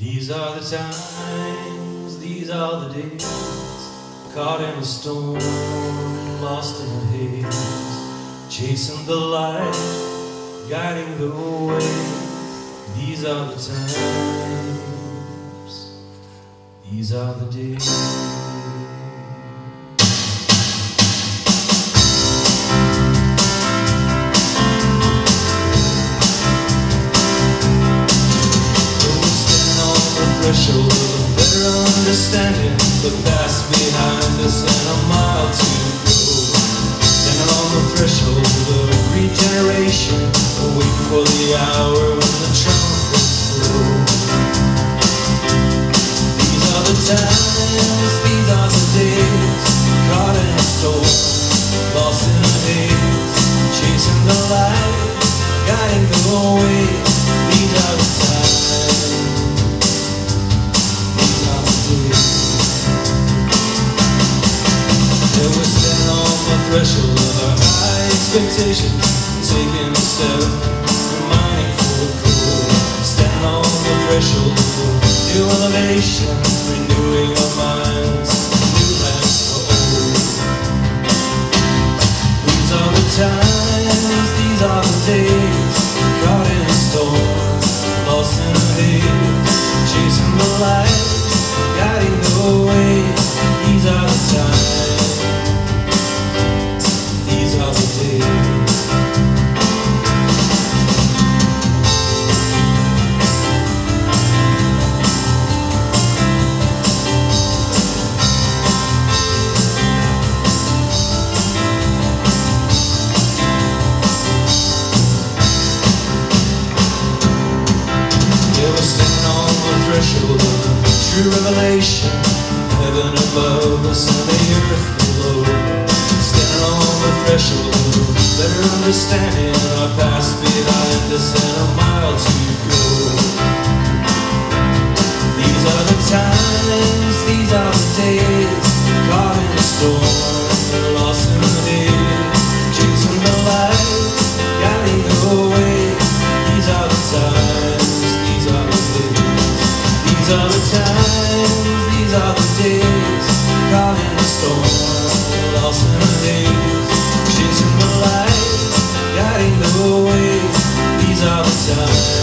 These are the times, these are the days, caught in a storm, lost in a haze, chasing the light, guiding the way. These are the times, these are the days. Threshold of better understanding. The past behind us and a mile to go. Standing on the threshold of regeneration, waiting for the hour when the trumpets blow. These are the times, these are the days, caught in a storm, lost in a haze, chasing the light, guiding the way. Threshold of our high expectations, taking a step, for the cool. Standing on the threshold of new elevation, renewing our minds, new lands for old. These are the times, these are the days, caught in a storm, lost in a haze, chasing the light, guiding the way. Threshold of true revelation. Heaven above us and the earth below. Standing on the threshold better understanding. Our past behind us and a mile to go. These are the times, these are the days. Caught in a storm, These are the times, these are the days. Caught in a storm, lost in haze. Chasing the light, guiding the way. These are the times.